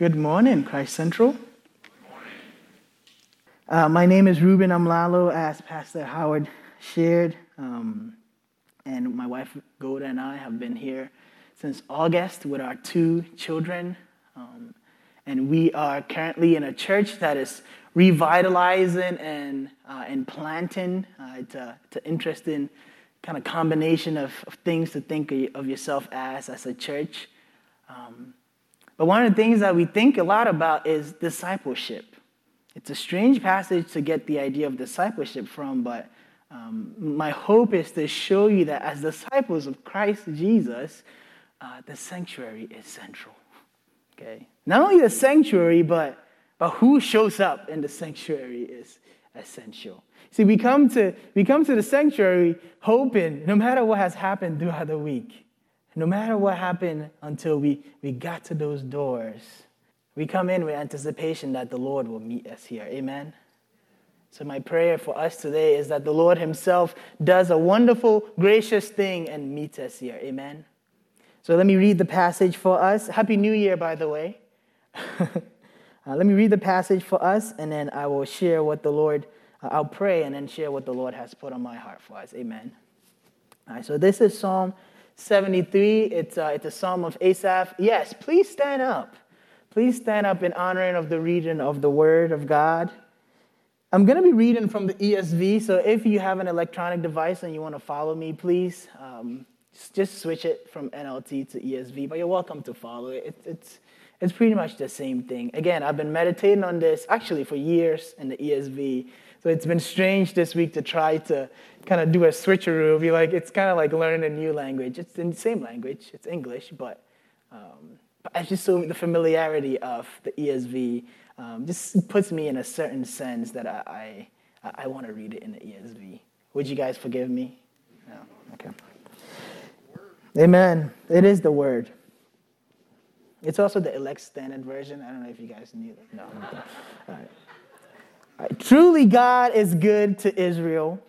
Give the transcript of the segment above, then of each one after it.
Good morning, Christ Central. Uh, my name is Rueben Amlalo, as Pastor Howard shared. Um, and my wife Goda and I have been here since August with our two children. Um, and we are currently in a church that is revitalizing and, uh, and planting. Uh, it's, a, it's an interesting kind of combination of, of things to think of yourself as, as a church. Um, but one of the things that we think a lot about is discipleship. It's a strange passage to get the idea of discipleship from, but um, my hope is to show you that as disciples of Christ Jesus, uh, the sanctuary is central. Okay? Not only the sanctuary, but, but who shows up in the sanctuary is essential. See, we come to, we come to the sanctuary hoping no matter what has happened throughout the week, no matter what happened until we, we got to those doors, we come in with anticipation that the Lord will meet us here. Amen? So, my prayer for us today is that the Lord Himself does a wonderful, gracious thing and meets us here. Amen? So, let me read the passage for us. Happy New Year, by the way. uh, let me read the passage for us, and then I will share what the Lord, uh, I'll pray and then share what the Lord has put on my heart for us. Amen. All right, so this is Psalm 73. It's, uh, it's a psalm of Asaph. Yes, please stand up. Please stand up in honoring of the reading of the word of God. I'm going to be reading from the ESV, so if you have an electronic device and you want to follow me, please um, just switch it from NLT to ESV, but you're welcome to follow it. it. It's, it's pretty much the same thing. Again, I've been meditating on this actually for years in the ESV, so it's been strange this week to try to kind of do a switcheroo. Be like, it's kind of like learning a new language. It's the same language, it's English, but, um, but I just so the familiarity of the ESV um, just puts me in a certain sense that I, I, I want to read it in the ESV. Would you guys forgive me? No? Okay. Amen. It is the word. It's also the elect standard version. I don't know if you guys knew that. No. All right. Truly, God is good to Israel,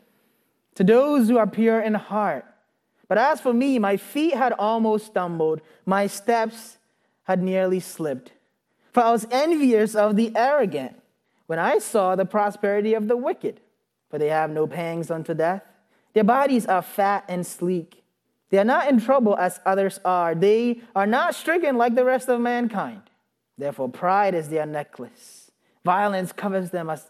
to those who are pure in heart. But as for me, my feet had almost stumbled, my steps had nearly slipped. For I was envious of the arrogant when I saw the prosperity of the wicked. For they have no pangs unto death. Their bodies are fat and sleek. They are not in trouble as others are. They are not stricken like the rest of mankind. Therefore, pride is their necklace. Violence covers them as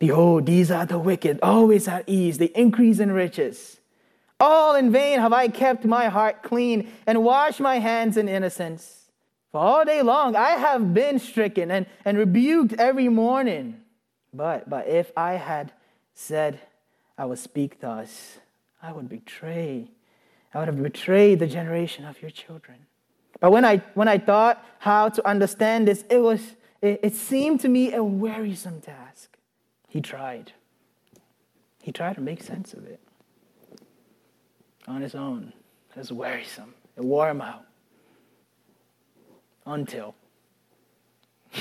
Behold, these are the wicked, always at ease, they increase in riches. All in vain have I kept my heart clean and washed my hands in innocence. For all day long I have been stricken and, and rebuked every morning. But, but if I had said I would speak thus, I would betray. I would have betrayed the generation of your children. But when I, when I thought how to understand this, it, was, it, it seemed to me a wearisome task. He tried. He tried to make sense of it on his own. It was wearisome. It wore him out. Until.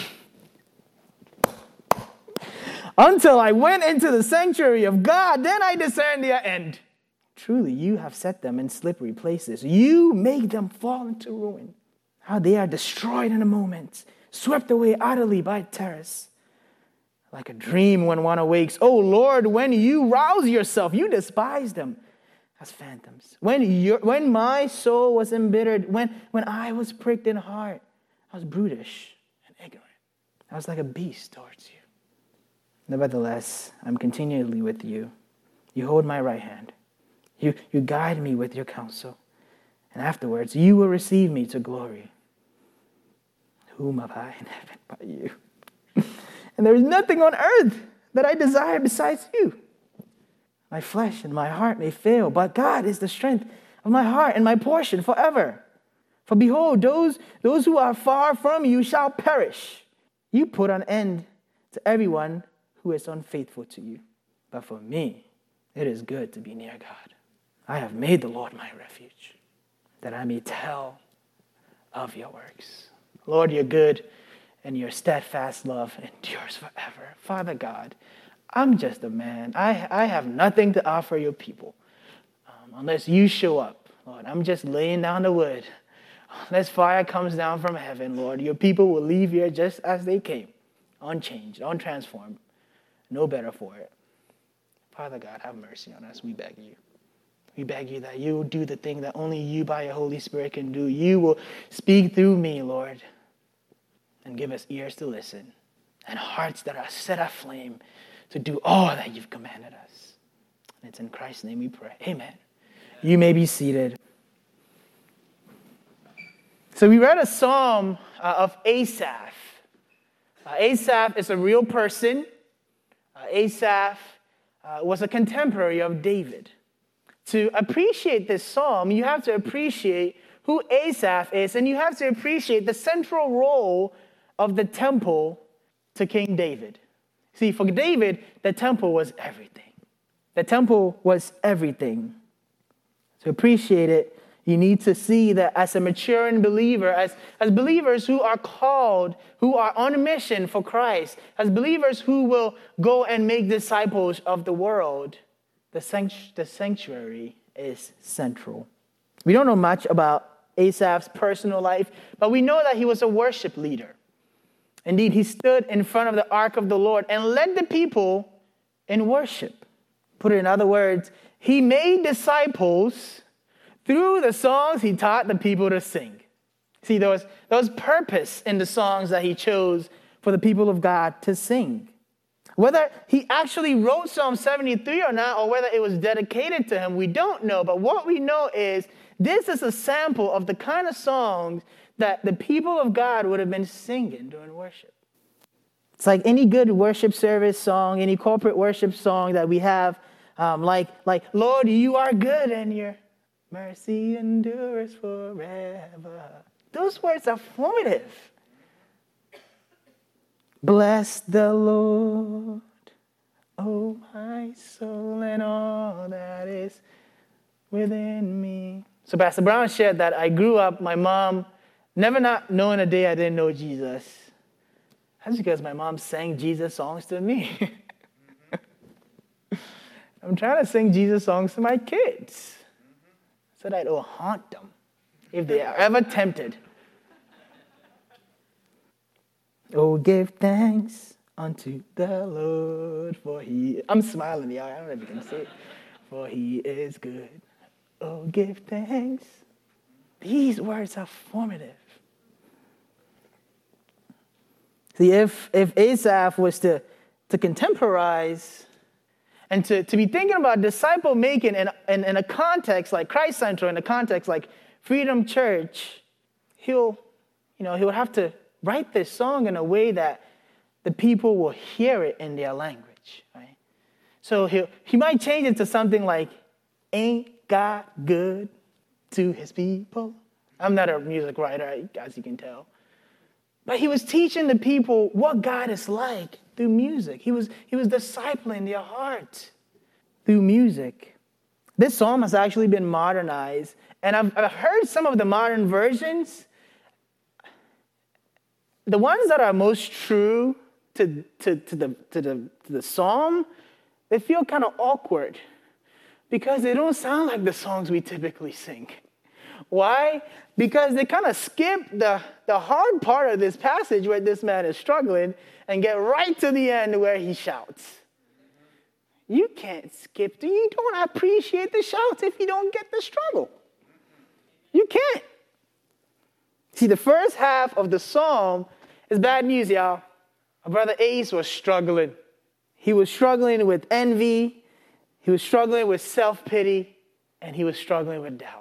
Until I went into the sanctuary of God, then I discerned their end. Truly, you have set them in slippery places. You make them fall into ruin. How they are destroyed in a moment, swept away utterly by terrors like a dream when one awakes. Oh Lord, when you rouse yourself, you despise them as phantoms. When, your, when my soul was embittered, when, when I was pricked in heart, I was brutish and ignorant. I was like a beast towards you. Nevertheless, I'm continually with you. You hold my right hand. You, you guide me with your counsel. And afterwards, you will receive me to glory. Whom have I in heaven but you? And there is nothing on earth that I desire besides you. My flesh and my heart may fail, but God is the strength of my heart and my portion forever. For behold, those, those who are far from you shall perish. You put an end to everyone who is unfaithful to you. But for me, it is good to be near God. I have made the Lord my refuge, that I may tell of your works. Lord, you're good, and your steadfast love endures forever. Father God, I'm just a man. I, I have nothing to offer your people um, unless you show up. Lord, I'm just laying down the wood. Unless fire comes down from heaven, Lord, your people will leave here just as they came, unchanged, untransformed, no better for it. Father God, have mercy on us. We beg you. We beg you that you will do the thing that only you by your Holy Spirit can do. You will speak through me, Lord, and give us ears to listen and hearts that are set aflame to do all that you've commanded us. And it's in Christ's name we pray. Amen. You may be seated. So we read a psalm uh, of Asaph. Uh, Asaph is a real person. Uh, Asaph uh, was a contemporary of David. To appreciate this psalm, you have to appreciate who Asaph is, and you have to appreciate the central role of the temple to King David. See, for David, the temple was everything. The temple was everything. To appreciate it, you need to see that as a maturing believer, as, as believers who are called, who are on a mission for Christ, as believers who will go and make disciples of the world, the, sanctu- the sanctuary is central. We don't know much about Asaph's personal life, but we know that he was a worship leader. Indeed, he stood in front of the ark of the Lord and led the people in worship. Put it in other words, he made disciples through the songs he taught the people to sing. See, there was, there was purpose in the songs that he chose for the people of God to sing. Whether he actually wrote Psalm 73 or not, or whether it was dedicated to him, we don't know. But what we know is this is a sample of the kind of songs that the people of God would have been singing during worship. It's like any good worship service song, any corporate worship song that we have, um, like, like, Lord, you are good and you're Mercy endures forever. Those words are formative. Bless the Lord, oh my soul, and all that is within me. So, Pastor Brown shared that I grew up, my mom, never not knowing a day I didn't know Jesus. That's because my mom sang Jesus songs to me. I'm trying to sing Jesus songs to my kids so that it will haunt them if they are ever tempted. Oh, give thanks unto the Lord, for he. I'm smiling, y'all. I don't know if you can see it. For he is good. Oh, give thanks. These words are formative. See, if, if Asaph was to, to contemporize and to, to be thinking about disciple making in, in, in a context like Christ Central, in a context like Freedom Church, he'll, you know, he'll have to write this song in a way that the people will hear it in their language, right? So he he might change it to something like, Ain't God good to his people? I'm not a music writer, as you can tell. But he was teaching the people what God is like through music. He was, he was discipling their heart through music. This psalm has actually been modernized, and I've, I've heard some of the modern versions. The ones that are most true to, to, to, the, to, the, to the psalm, they feel kind of awkward because they don't sound like the songs we typically sing. Why? Because they kind of skip the, the hard part of this passage where this man is struggling and get right to the end where he shouts. You can't skip. You don't appreciate the shouts if you don't get the struggle. You can't. See, the first half of the psalm is bad news, y'all. Our brother Ace was struggling. He was struggling with envy, he was struggling with self pity, and he was struggling with doubt.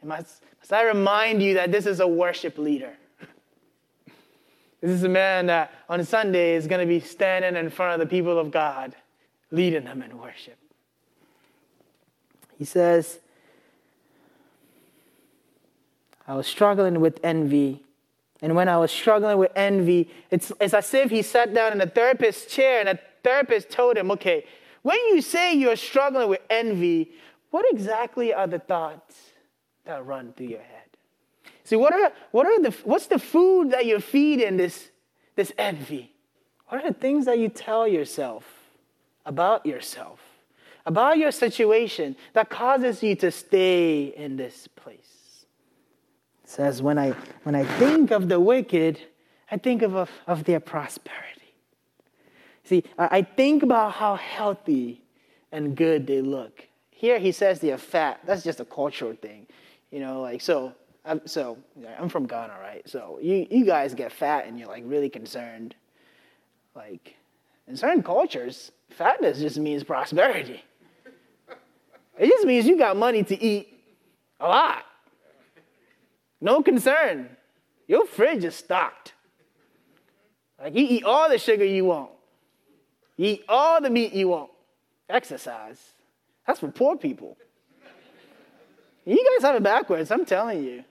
And must, must I remind you that this is a worship leader? This is a man that on Sunday is going to be standing in front of the people of God, leading them in worship. He says, I was struggling with envy. And when I was struggling with envy, it's, it's as if he sat down in a therapist's chair and a therapist told him, okay, when you say you're struggling with envy, what exactly are the thoughts that run through your head? See, what are, what are the, what's the food that you're feeding this, this envy? What are the things that you tell yourself about yourself, about your situation that causes you to stay in this place? It says, when I, when I think of the wicked, I think of, of, of their prosperity. See, I, I think about how healthy and good they look. Here he says they're fat. That's just a cultural thing. You know, like, so, I'm, so I'm from Ghana, right? So you, you guys get fat and you're like really concerned like, in certain cultures, fatness just means prosperity. It just means you got money to eat a lot. No concern. Your fridge is stocked. Like, you eat all the sugar you want, you eat all the meat you want. Exercise. That's for poor people. You guys have it backwards, I'm telling you.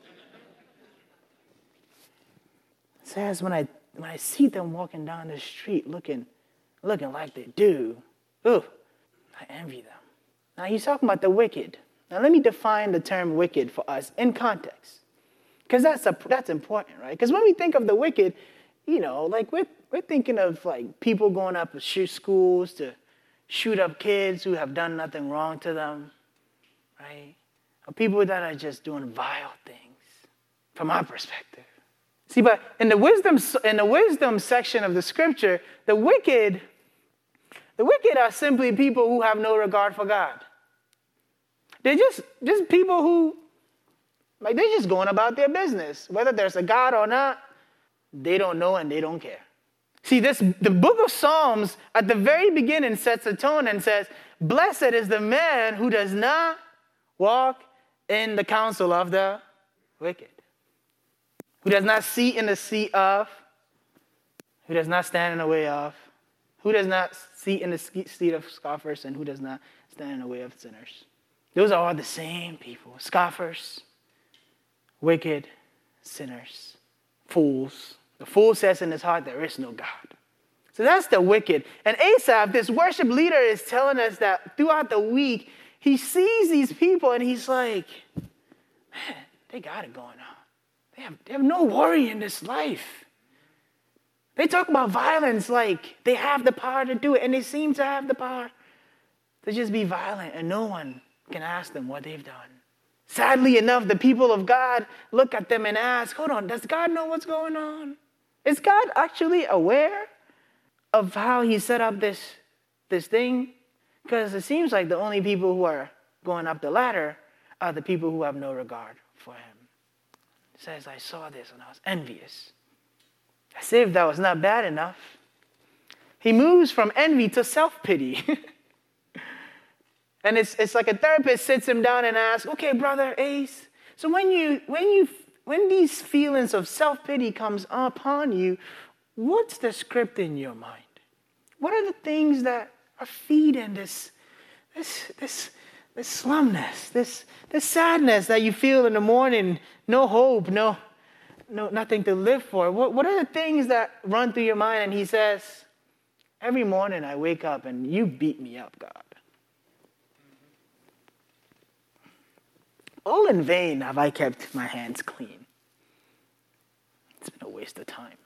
It says, when I when I see them walking down the street looking, looking like they do, ooh, I envy them. Now he's talking about the wicked. Now let me define the term wicked for us in context. Because that's, a, that's important, right? Because when we think of the wicked, you know, like we're, we're thinking of like people going up to shoot schools to shoot up kids who have done nothing wrong to them, right? People that are just doing vile things from our perspective. See, but in the wisdom in the wisdom section of the scripture, the wicked, the wicked are simply people who have no regard for God. They're just, just people who, like, they're just going about their business. Whether there's a God or not, they don't know and they don't care. See, this the book of Psalms at the very beginning sets a tone and says, Blessed is the man who does not walk in the counsel of the wicked who does not sit in the seat of, who does not stand in the way of, who does not sit in the seat of scoffers, and who does not stand in the way of sinners. Those are all the same people scoffers, wicked, sinners, fools. The fool says in his heart, There is no God. So that's the wicked. And Asaph, this worship leader, is telling us that throughout the week, he sees these people and he's like, Man, they got it going on. They have, they have no worry in this life. They talk about violence like they have the power to do it, and they seem to have the power to just be violent, and no one can ask them what they've done. Sadly enough, the people of God look at them and ask, Hold on, does God know what's going on? Is God actually aware of how He set up this, this thing? Because it seems like the only people who are going up the ladder are the people who have no regard for Him says, I saw this and I was envious. As if that was not bad enough. He moves from envy to self pity. and it's, it's like a therapist sits him down and asks, Okay, brother Ace, so when, you, when, you, when these feelings of self pity comes upon you, what's the script in your mind? What are the things that are feeding this, this, this, this slumness, this, this sadness that you feel in the morning, no hope, no, no, nothing to live for. What, what are the things that run through your mind? And he says, Every morning I wake up and you beat me up, God. All in vain have I kept my hands clean. It's been a waste of time.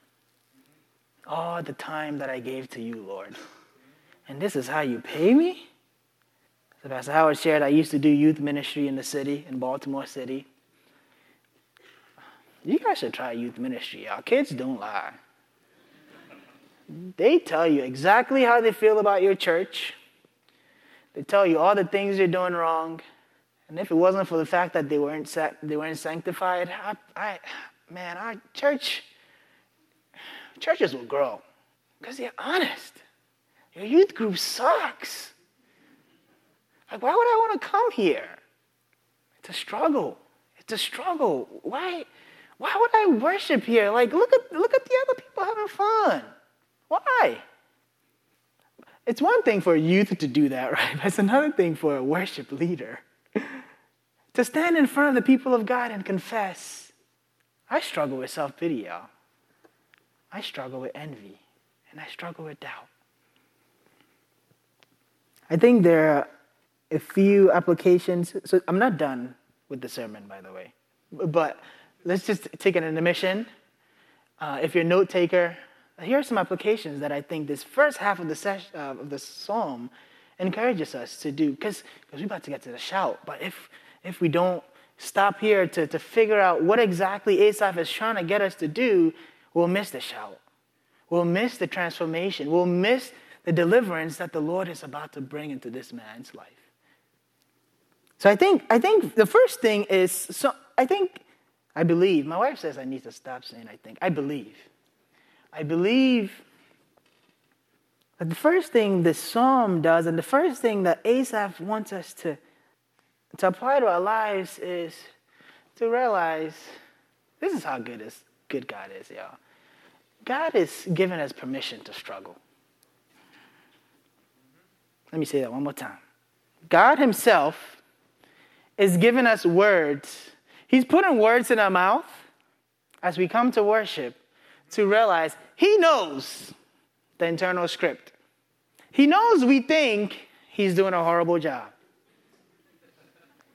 All the time that I gave to you, Lord. And this is how you pay me? So Pastor Howard shared I used to do youth ministry in the city, in Baltimore City. You guys should try youth ministry. Our kids don't lie. They tell you exactly how they feel about your church. They tell you all the things you're doing wrong. And if it wasn't for the fact that they weren't, they weren't sanctified, I, I, man, our church, churches will grow because they're honest. Your youth group sucks. Like, why would I want to come here? It's a struggle. It's a struggle. Why, why would I worship here? Like, look at, look at the other people having fun. Why? It's one thing for a youth to do that, right? But it's another thing for a worship leader to stand in front of the people of God and confess. I struggle with self pity, y'all. I struggle with envy and I struggle with doubt. I think there are a few applications. So I'm not done with the sermon, by the way. But let's just take an intermission. Uh, if you're a note taker, here are some applications that I think this first half of the, ses- uh, of the psalm encourages us to do. Because we're about to get to the shout. But if, if we don't stop here to, to figure out what exactly Asaph is trying to get us to do, we'll miss the shout. We'll miss the transformation. We'll miss the deliverance that the Lord is about to bring into this man's life. So I think, I think the first thing is, so I think, I believe, my wife says I need to stop saying I think. I believe. I believe that the first thing this psalm does, and the first thing that Asaph wants us to, to apply to our lives is to realize this is how good, is, good God is, y'all. God is giving us permission to struggle. Let me say that one more time. God Himself is giving us words. He's putting words in our mouth as we come to worship to realize He knows the internal script. He knows we think He's doing a horrible job.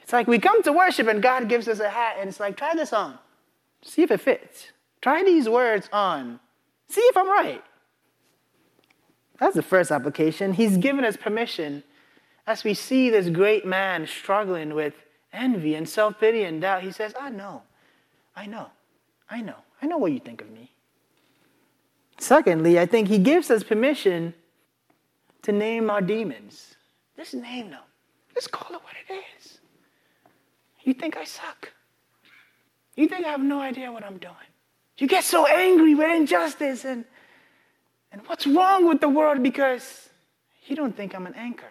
It's like we come to worship and God gives us a hat and it's like, try this on. See if it fits. Try these words on. See if I'm right. That's the first application. He's given us permission as we see this great man struggling with envy and self pity and doubt. He says, I know, I know, I know, I know what you think of me. Secondly, I think he gives us permission to name our demons. Just name them. Just call it what it is. You think I suck? You think I have no idea what I'm doing? You get so angry with injustice and, and what's wrong with the world because you don't think I'm an anchor.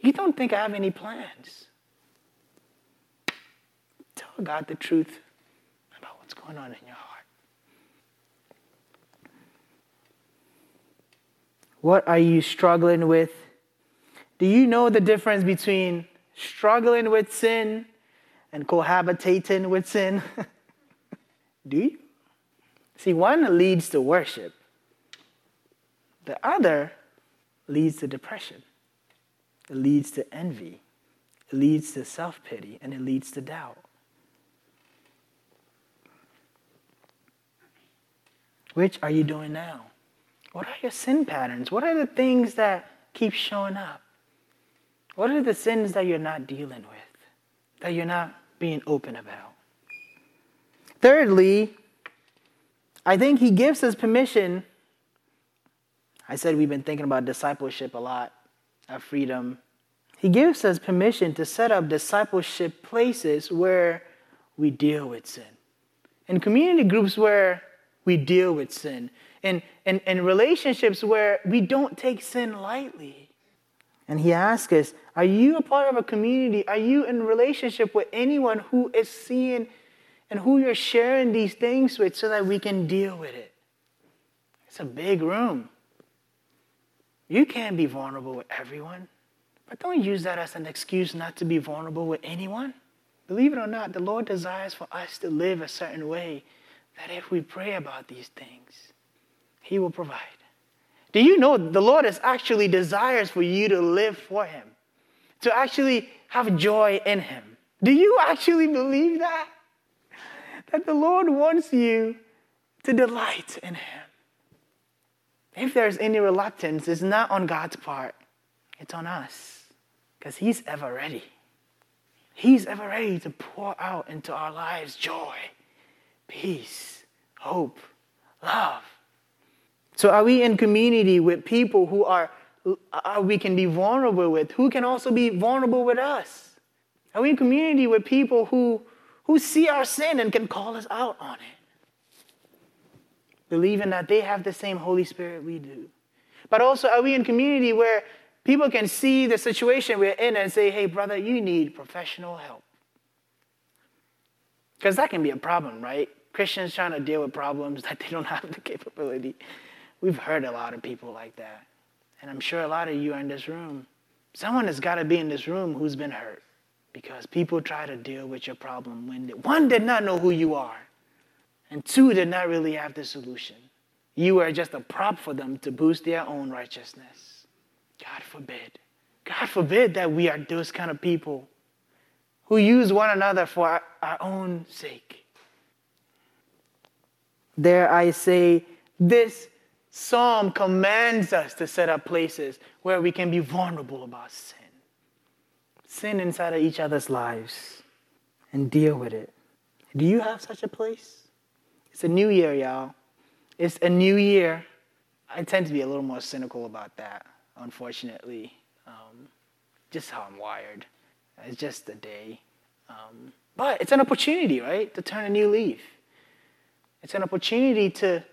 You don't think I have any plans. Tell God the truth about what's going on in your heart. What are you struggling with? Do you know the difference between struggling with sin and cohabitating with sin? Do you? See, one leads to worship, the other leads to depression, it leads to envy, it leads to self pity, and it leads to doubt. Which are you doing now? What are your sin patterns? What are the things that keep showing up? What are the sins that you're not dealing with, that you're not being open about? Thirdly, I think he gives us permission. I said we've been thinking about discipleship a lot of Freedom. He gives us permission to set up discipleship places where we deal with sin, in community groups where we deal with sin, in, in, in relationships where we don't take sin lightly. And he asks us, Are you a part of a community? Are you in relationship with anyone who is seeing and who you're sharing these things with so that we can deal with it. It's a big room. You can't be vulnerable with everyone, but don't use that as an excuse not to be vulnerable with anyone. Believe it or not, the Lord desires for us to live a certain way that if we pray about these things, He will provide. Do you know the Lord is actually desires for you to live for Him, to actually have joy in Him? Do you actually believe that? that the Lord wants you to delight in Him. If there's any reluctance, it's not on God's part, it's on us, because He's ever ready. He's ever ready to pour out into our lives joy, peace, hope, love. So, are we in community with people who are, are we can be vulnerable with, who can also be vulnerable with us? Are we in community with people who who see our sin and can call us out on it. Believing that they have the same Holy Spirit we do. But also, are we in community where people can see the situation we're in and say, hey, brother, you need professional help? Because that can be a problem, right? Christians trying to deal with problems that they don't have the capability. We've heard a lot of people like that. And I'm sure a lot of you are in this room. Someone has got to be in this room who's been hurt because people try to deal with your problem when they, one did not know who you are, and two did not really have the solution. you are just a prop for them to boost their own righteousness. God forbid. God forbid that we are those kind of people who use one another for our, our own sake. There I say, this psalm commands us to set up places where we can be vulnerable about sin. Sin inside of each other's lives and deal with it. Do you have such a place? It's a new year, y'all. It's a new year. I tend to be a little more cynical about that, unfortunately. Um, just how I'm wired. It's just a day. Um, but it's an opportunity, right, to turn a new leaf. It's an opportunity to,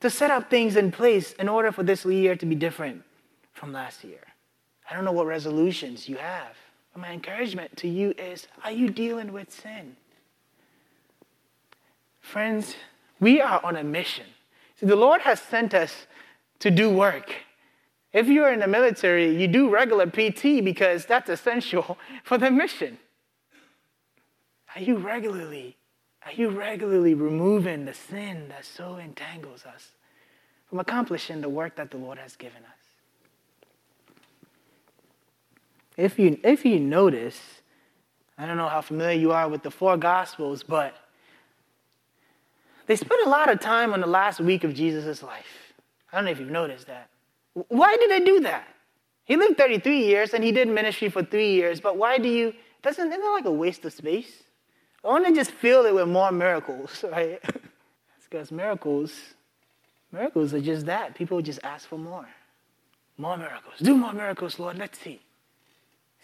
to set up things in place in order for this year to be different from last year. I don't know what resolutions you have, but my encouragement to you is are you dealing with sin? Friends, we are on a mission. See, the Lord has sent us to do work. If you're in the military, you do regular PT because that's essential for the mission. Are you regularly, are you regularly removing the sin that so entangles us from accomplishing the work that the Lord has given us? If you, if you notice, I don't know how familiar you are with the four Gospels, but they spent a lot of time on the last week of Jesus' life. I don't know if you've noticed that. Why did they do that? He lived 33 years and he did ministry for three years, but why do you, doesn't, isn't that like a waste of space? I want to just fill it with more miracles, right? because miracles, miracles are just that. People just ask for more. More miracles. Do more miracles, Lord. Let's see.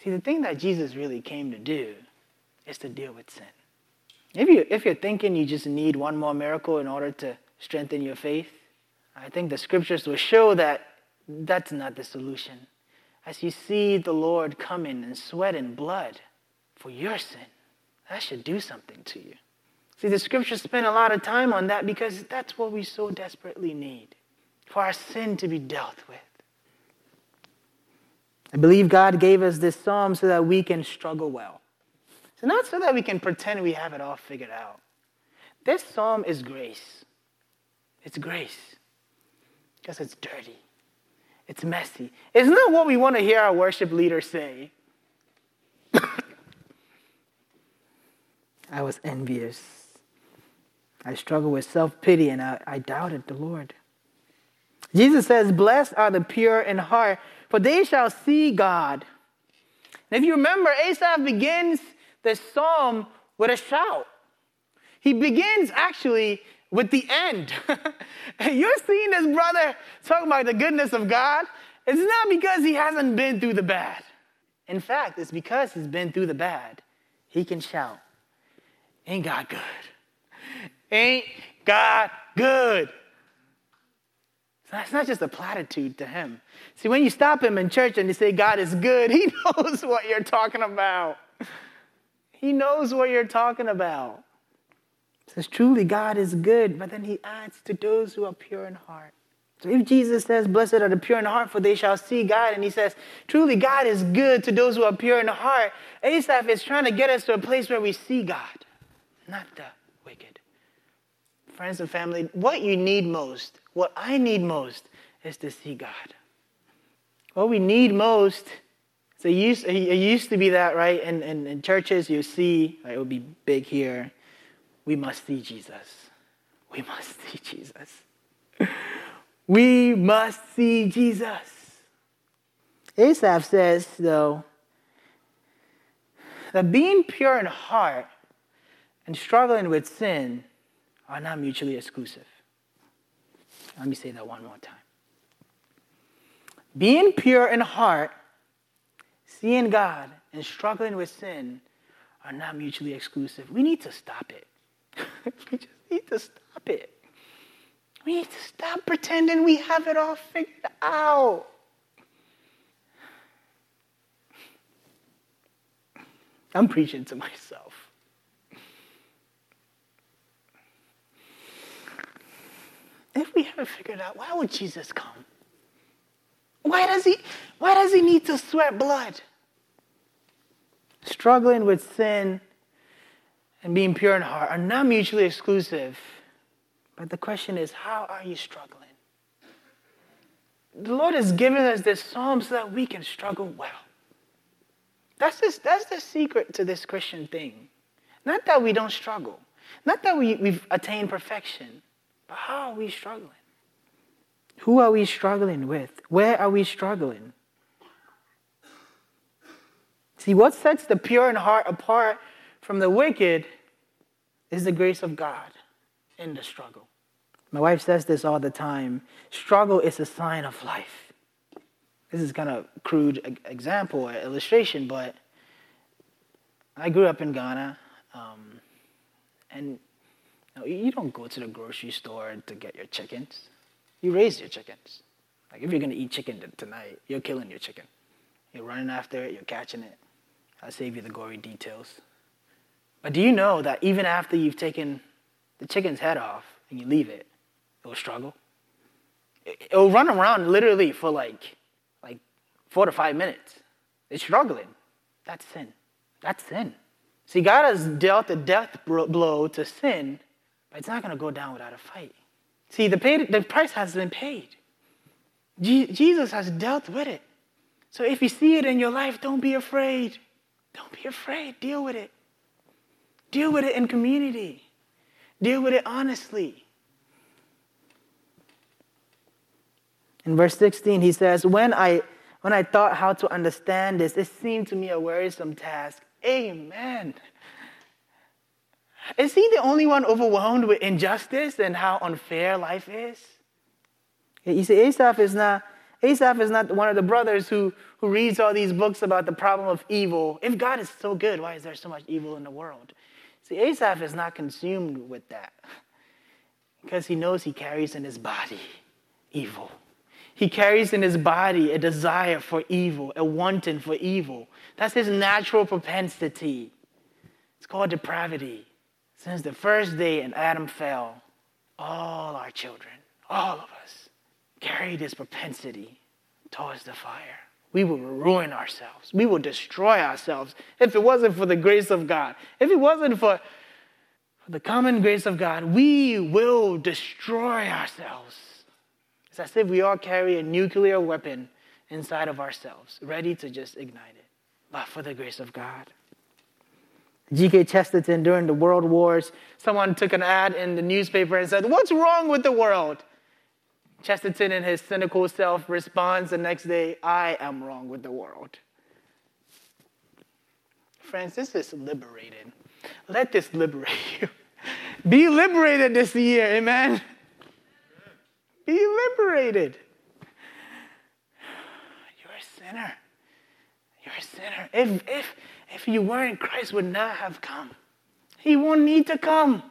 See, the thing that Jesus really came to do is to deal with sin. If, you, if you're thinking you just need one more miracle in order to strengthen your faith, I think the scriptures will show that that's not the solution. As you see the Lord coming in sweat and blood for your sin, that should do something to you. See, the scriptures spend a lot of time on that because that's what we so desperately need for our sin to be dealt with. I believe God gave us this psalm so that we can struggle well. So, not so that we can pretend we have it all figured out. This psalm is grace. It's grace because it's dirty, it's messy. It's not what we want to hear our worship leader say? I was envious. I struggled with self pity and I, I doubted the Lord. Jesus says, Blessed are the pure in heart, for they shall see God. And if you remember, Asaph begins this psalm with a shout. He begins actually with the end. You're seeing this brother talking about the goodness of God. It's not because he hasn't been through the bad. In fact, it's because he's been through the bad. He can shout, Ain't God good? Ain't God good? That's not just a platitude to him. See, when you stop him in church and you say God is good, he knows what you're talking about. He knows what you're talking about. He says, truly, God is good, but then he adds to those who are pure in heart. So if Jesus says, Blessed are the pure in heart, for they shall see God, and he says, Truly, God is good to those who are pure in heart, Asaph is trying to get us to a place where we see God, not the wicked. Friends and family, what you need most, what I need most, is to see God. What we need most so it used, it used to be that, right? In, in, churches, you see, right, it would be big here. We must see Jesus. We must see Jesus. we must see Jesus. Asaph says, though, that being pure in heart and struggling with sin are not mutually exclusive. Let me say that one more time. Being pure in heart seeing God and struggling with sin are not mutually exclusive. We need to stop it. we just need to stop it. We need to stop pretending we have it all figured out. I'm preaching to myself. If we haven't figured out, why would Jesus come? Why does he, why does he need to sweat blood? Struggling with sin and being pure in heart are not mutually exclusive. But the question is, how are you struggling? the Lord has given us this psalm so that we can struggle well. That's, just, that's the secret to this Christian thing. Not that we don't struggle, not that we, we've attained perfection, but how are we struggling? Who are we struggling with? Where are we struggling? See, what sets the pure in heart apart from the wicked is the grace of God in the struggle. My wife says this all the time struggle is a sign of life. This is kind of crude example or illustration, but I grew up in Ghana, um, and you, know, you don't go to the grocery store to get your chickens. You raise your chickens. Like if you're gonna eat chicken tonight, you're killing your chicken. You're running after it, you're catching it. I'll save you the gory details. But do you know that even after you've taken the chicken's head off and you leave it, it will struggle? It will run around literally for like, like four to five minutes. It's struggling. That's sin. That's sin. See, God has dealt a death blow to sin, but it's not going to go down without a fight. See, the, paid, the price has been paid. Jesus has dealt with it. So if you see it in your life, don't be afraid. Don't be afraid. Deal with it. Deal with it in community. Deal with it honestly. In verse 16, he says, When I, when I thought how to understand this, it seemed to me a wearisome task. Amen. Is he the only one overwhelmed with injustice and how unfair life is? You see, Asaph is not Asaph is not one of the brothers who, who reads all these books about the problem of evil. If God is so good, why is there so much evil in the world? See, Asaph is not consumed with that because he knows he carries in his body evil. He carries in his body a desire for evil, a wanting for evil. That's his natural propensity. It's called depravity. Since the first day and Adam fell, all our children, all of us, carry this propensity towards the fire. We will ruin ourselves. We will destroy ourselves if it wasn't for the grace of God. If it wasn't for, for the common grace of God, we will destroy ourselves. It's as if we all carry a nuclear weapon inside of ourselves, ready to just ignite it. But for the grace of God. G.K. Chesterton, during the world wars, someone took an ad in the newspaper and said, What's wrong with the world? Chesterton, in his cynical self, responds the next day, I am wrong with the world. Friends, this is liberating. Let this liberate you. Be liberated this year, amen? Be liberated. You're a sinner. You're a sinner. If, if, if you weren't, Christ would not have come. He won't need to come.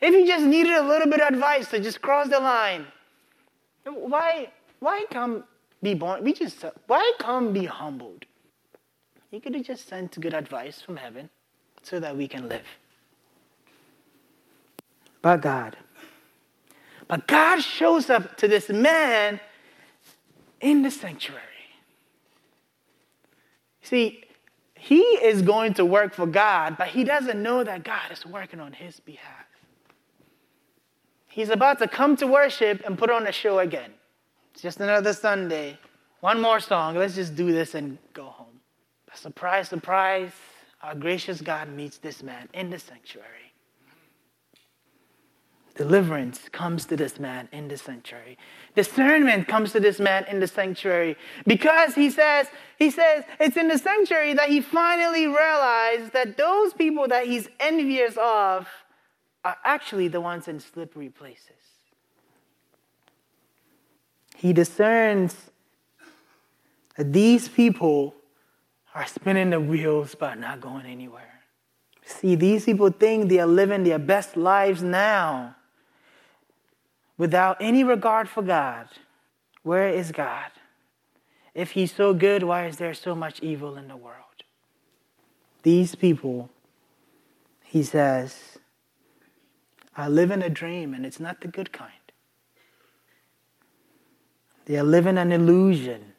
If he just needed a little bit of advice to just cross the line, why, why come be born? We just, why come be humbled? He could have just sent good advice from heaven so that we can live. But God. But God shows up to this man in the sanctuary. See, he is going to work for God, but he doesn't know that God is working on his behalf. He's about to come to worship and put on a show again. It's just another Sunday. One more song. Let's just do this and go home. But surprise, surprise, our gracious God meets this man in the sanctuary. Deliverance comes to this man in the sanctuary. Discernment comes to this man in the sanctuary because he says, he says it's in the sanctuary that he finally realized that those people that he's envious of are actually the ones in slippery places. He discerns that these people are spinning the wheels but not going anywhere. See, these people think they are living their best lives now without any regard for God. Where is God? If He's so good, why is there so much evil in the world? These people, He says, are in a dream, and it's not the good kind. They are living an illusion.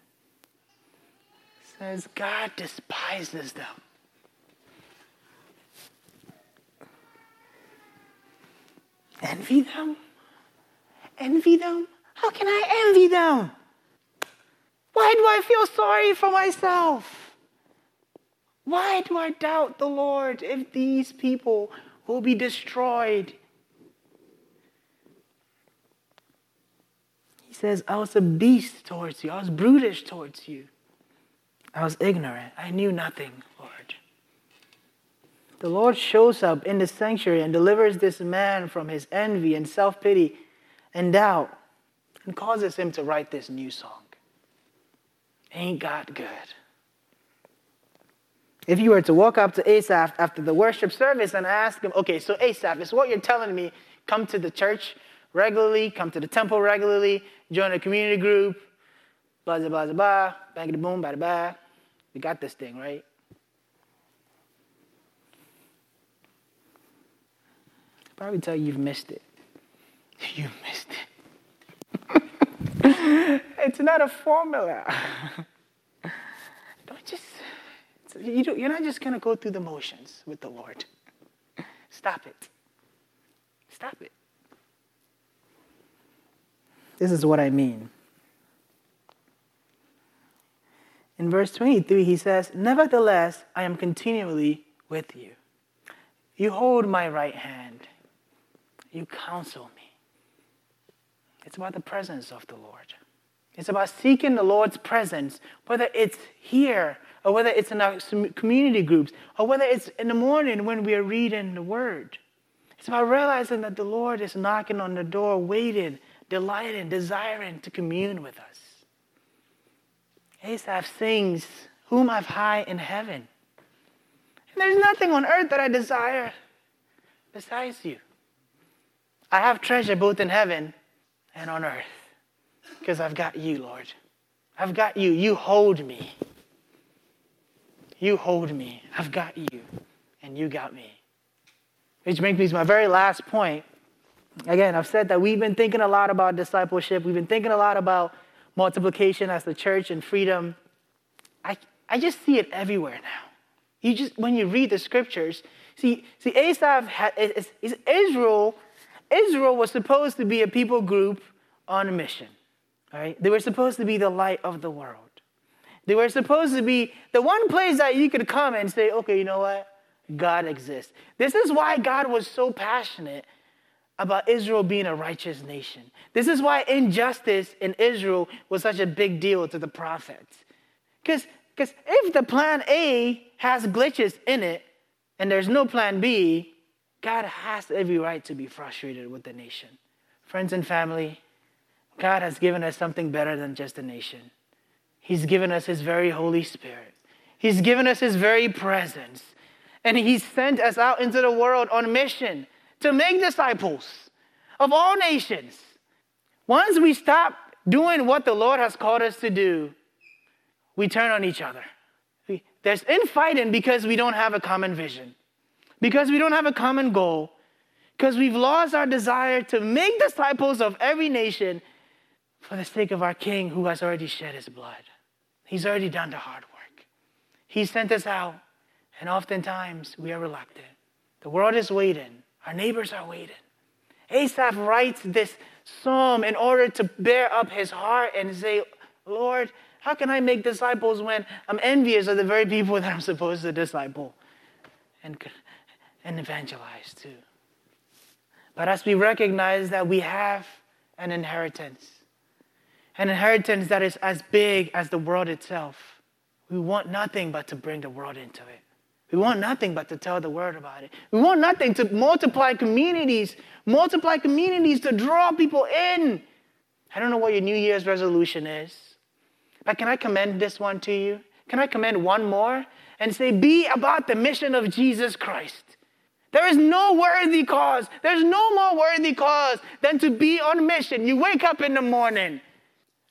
Says God despises them. Envy them? Envy them? How can I envy them? Why do I feel sorry for myself? Why do I doubt the Lord if these people will be destroyed? Says, I was a beast towards you, I was brutish towards you. I was ignorant. I knew nothing, Lord. The Lord shows up in the sanctuary and delivers this man from his envy and self pity and doubt and causes him to write this new song. Ain't God good? If you were to walk up to Asaph after the worship service and ask him, okay, so Asaph, is what you're telling me come to the church regularly, come to the temple regularly, join a community group, blah, blah, blah, blah, bang, the boom, bada, bada. We got this thing, right? Probably tell you you've missed it. You missed it. it's not a formula. don't just, you don't, you're not just going to go through the motions with the Lord. Stop it. Stop it. This is what I mean. In verse 23, he says, Nevertheless, I am continually with you. You hold my right hand. You counsel me. It's about the presence of the Lord. It's about seeking the Lord's presence, whether it's here or whether it's in our community groups or whether it's in the morning when we are reading the Word. It's about realizing that the Lord is knocking on the door, waiting, delighting, desiring to commune with us. Asaph sings, Whom I've high in heaven. And there's nothing on earth that I desire besides you. I have treasure both in heaven and on earth because I've got you, Lord. I've got you. You hold me. You hold me. I've got you, and you got me. Which brings me to my very last point. Again, I've said that we've been thinking a lot about discipleship. We've been thinking a lot about multiplication as the church and freedom. I, I just see it everywhere now. You just when you read the scriptures, see, see, Asaph had, is, is Israel. Israel was supposed to be a people group on a mission. Right? They were supposed to be the light of the world. They were supposed to be the one place that you could come and say, okay, you know what? God exists. This is why God was so passionate about Israel being a righteous nation. This is why injustice in Israel was such a big deal to the prophets. Because if the plan A has glitches in it and there's no plan B, God has every right to be frustrated with the nation. Friends and family, God has given us something better than just a nation. He's given us His very Holy Spirit. He's given us His very presence. And He sent us out into the world on mission to make disciples of all nations. Once we stop doing what the Lord has called us to do, we turn on each other. There's infighting because we don't have a common vision, because we don't have a common goal, because we've lost our desire to make disciples of every nation for the sake of our King who has already shed his blood. He's already done the hard work. He sent us out, and oftentimes we are reluctant. The world is waiting. Our neighbors are waiting. Asaph writes this psalm in order to bear up his heart and say, Lord, how can I make disciples when I'm envious of the very people that I'm supposed to disciple and, and evangelize to? But as we recognize that we have an inheritance, an inheritance that is as big as the world itself, we want nothing but to bring the world into it. We want nothing but to tell the word about it. We want nothing to multiply communities, multiply communities to draw people in. I don't know what your New Year's resolution is, but can I commend this one to you? Can I commend one more and say, be about the mission of Jesus Christ? There is no worthy cause. There's no more worthy cause than to be on mission. You wake up in the morning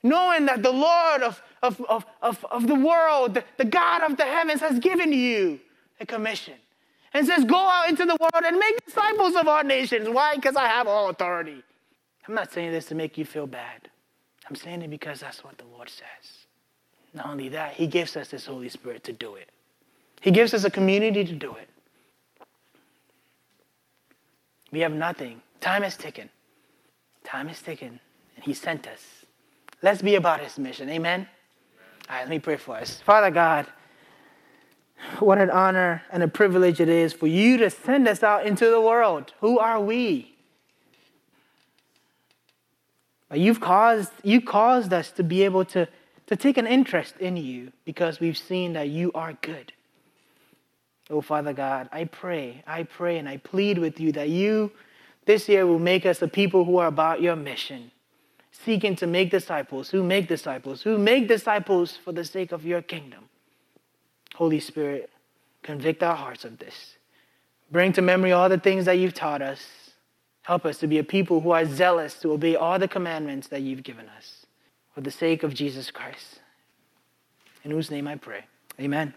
knowing that the Lord of, of, of, of, of the world, the, the God of the heavens, has given you a commission and says, Go out into the world and make disciples of all nations. Why? Because I have all authority. I'm not saying this to make you feel bad. I'm saying it because that's what the Lord says. Not only that, He gives us His Holy Spirit to do it, He gives us a community to do it. We have nothing. Time is ticking. Time is ticking. And He sent us. Let's be about His mission. Amen? All right, let me pray for us. Father God, what an honor and a privilege it is for you to send us out into the world. Who are we? You've caused, you caused us to be able to, to take an interest in you because we've seen that you are good. Oh, Father God, I pray, I pray, and I plead with you that you this year will make us a people who are about your mission, seeking to make disciples, who make disciples, who make disciples for the sake of your kingdom. Holy Spirit, convict our hearts of this. Bring to memory all the things that you've taught us. Help us to be a people who are zealous to obey all the commandments that you've given us for the sake of Jesus Christ. In whose name I pray. Amen.